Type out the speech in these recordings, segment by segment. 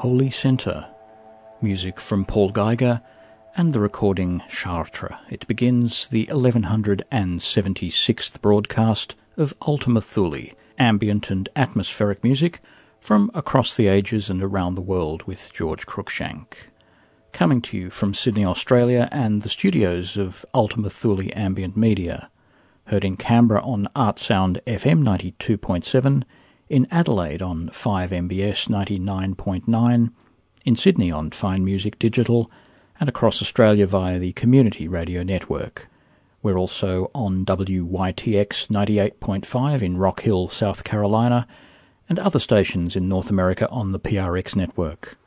Holy Centre. Music from Paul Giger and the recording Chartres. It begins the 1176th broadcast of Ultima Thule, ambient and atmospheric music from across the ages and around the world with George Cruikshank. Coming to you from Sydney, Australia and the studios of Ultima Thule Ambient Media. Heard in Canberra on Artsound FM 92.7 in Adelaide on 5MBS 99.9, in Sydney on Fine Music Digital, and across Australia via the Community Radio Network. We're also on WYTX 98.5 in Rock Hill, South Carolina, and other stations in North America on the PRX network.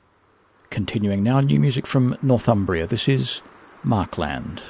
Continuing now, new music from Northumbria. This is Markland.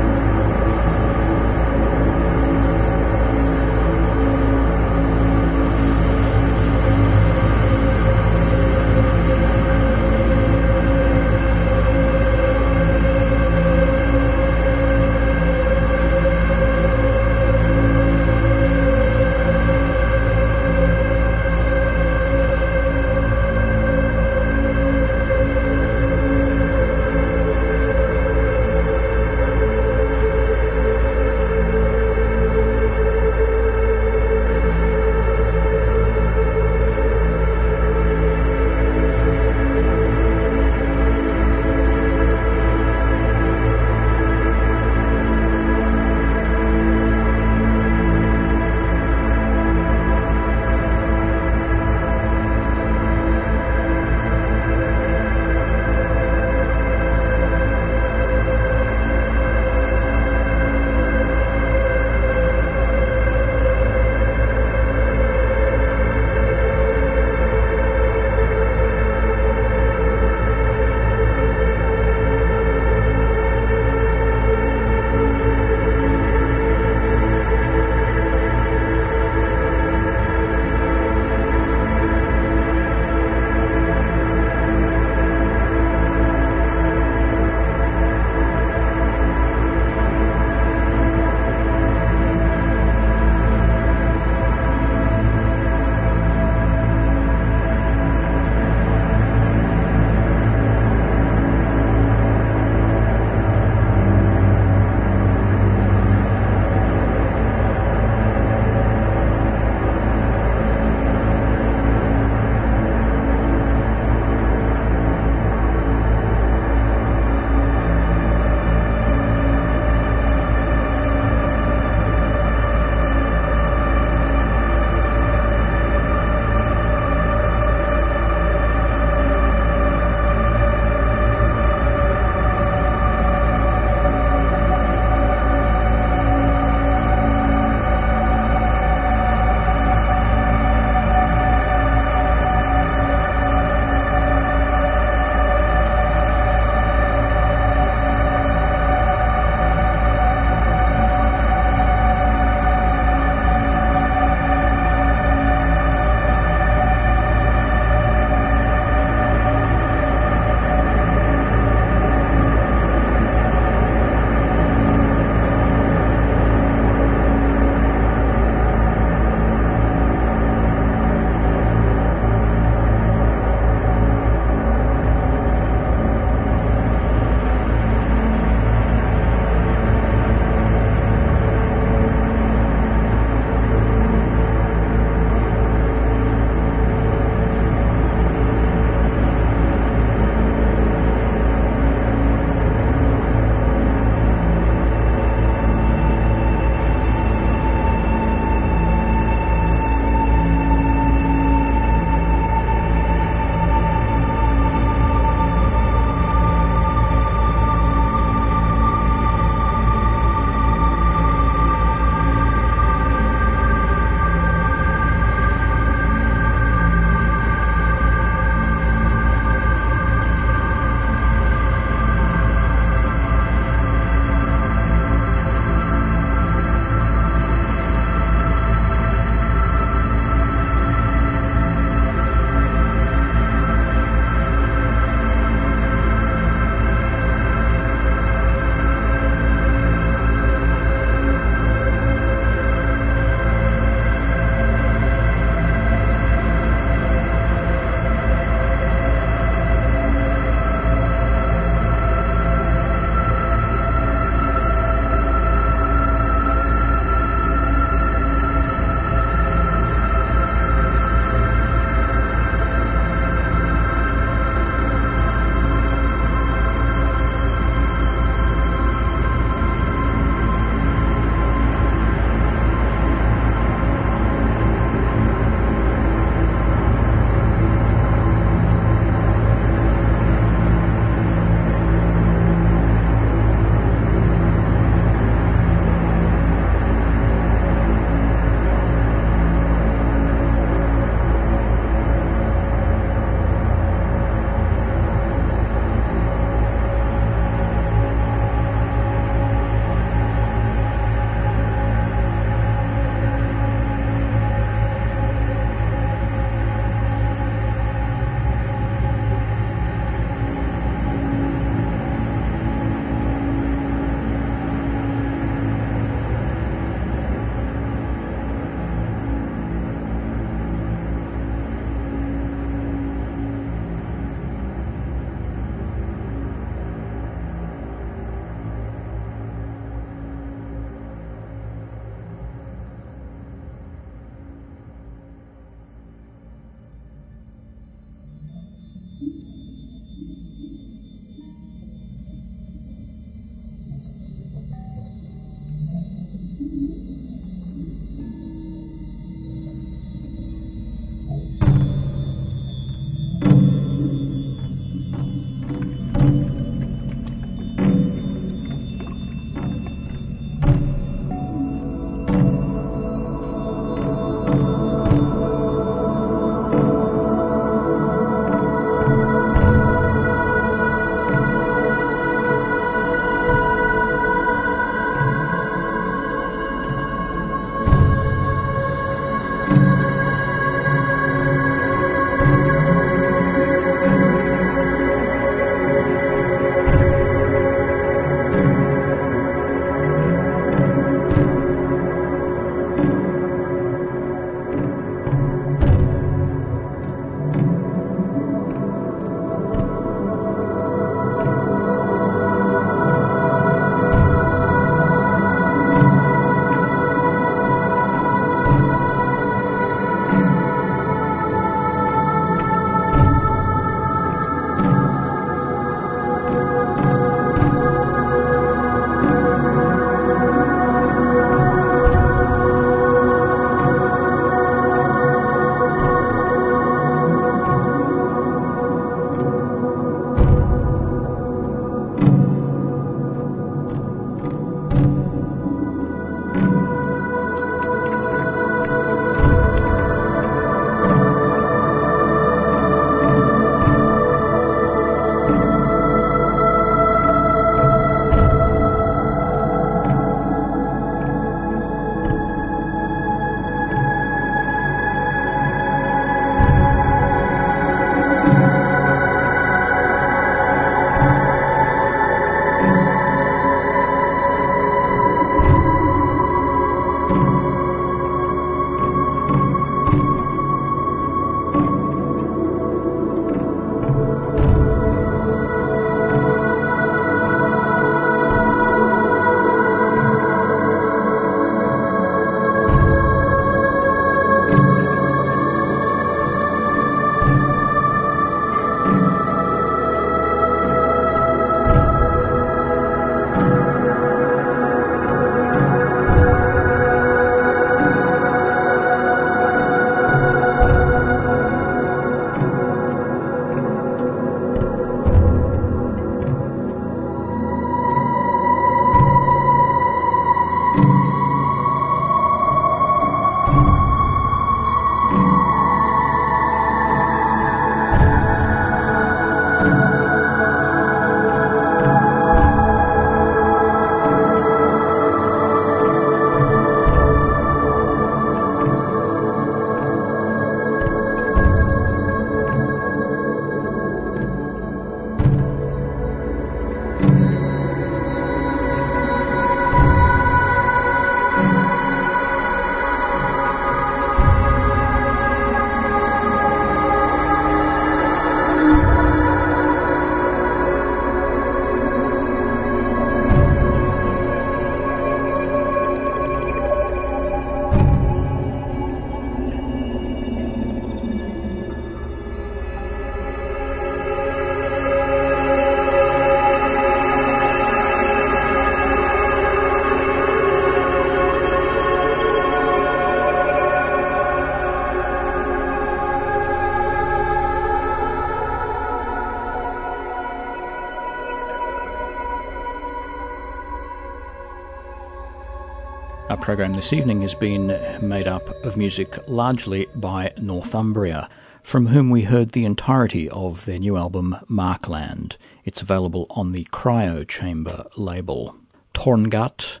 Our program this evening has been made up of music largely by Northumbria, from whom we heard the entirety of their new album Markland. It's available on the Cryo Chamber label. Torngat,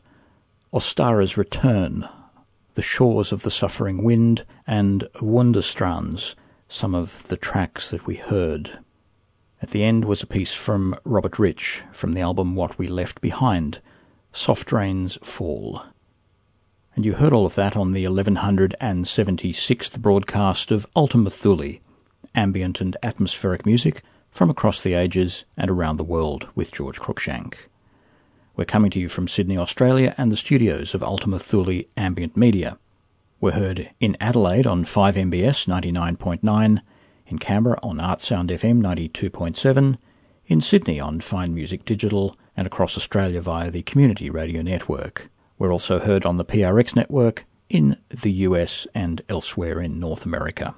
Ostara's Return, The Shores of the Suffering Wind, and Wunderstrands, some of the tracks that we heard. At the end was a piece from Robert Rich from the album What We Left Behind, Soft Rains Fall. And you heard all of that on the 1176th broadcast of Ultima Thule, ambient and atmospheric music from across the ages and around the world with George Cruikshank. We're coming to you from Sydney, Australia, and the studios of Ultima Thule Ambient Media. We're heard in Adelaide on 5MBS 99.9, in Canberra on Artsound FM 92.7, in Sydney on Fine Music Digital, and across Australia via the Community Radio Network. We're also heard on the PRX network in the US and elsewhere in North America.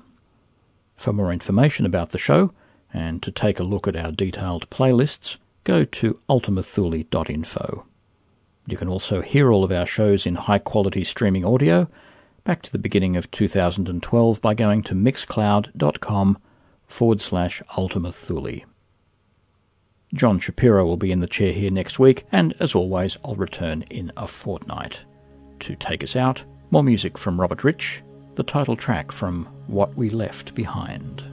For more information about the show and to take a look at our detailed playlists, go to ultimathule.info. You can also hear all of our shows in high quality streaming audio back to the beginning of 2012 by going to mixcloud.com forward slash Ultima Thule. John Shapiro will be in the chair here next week, and as always, I'll return in a fortnight. To take us out, more music from Robert Rich, the title track from What We Left Behind.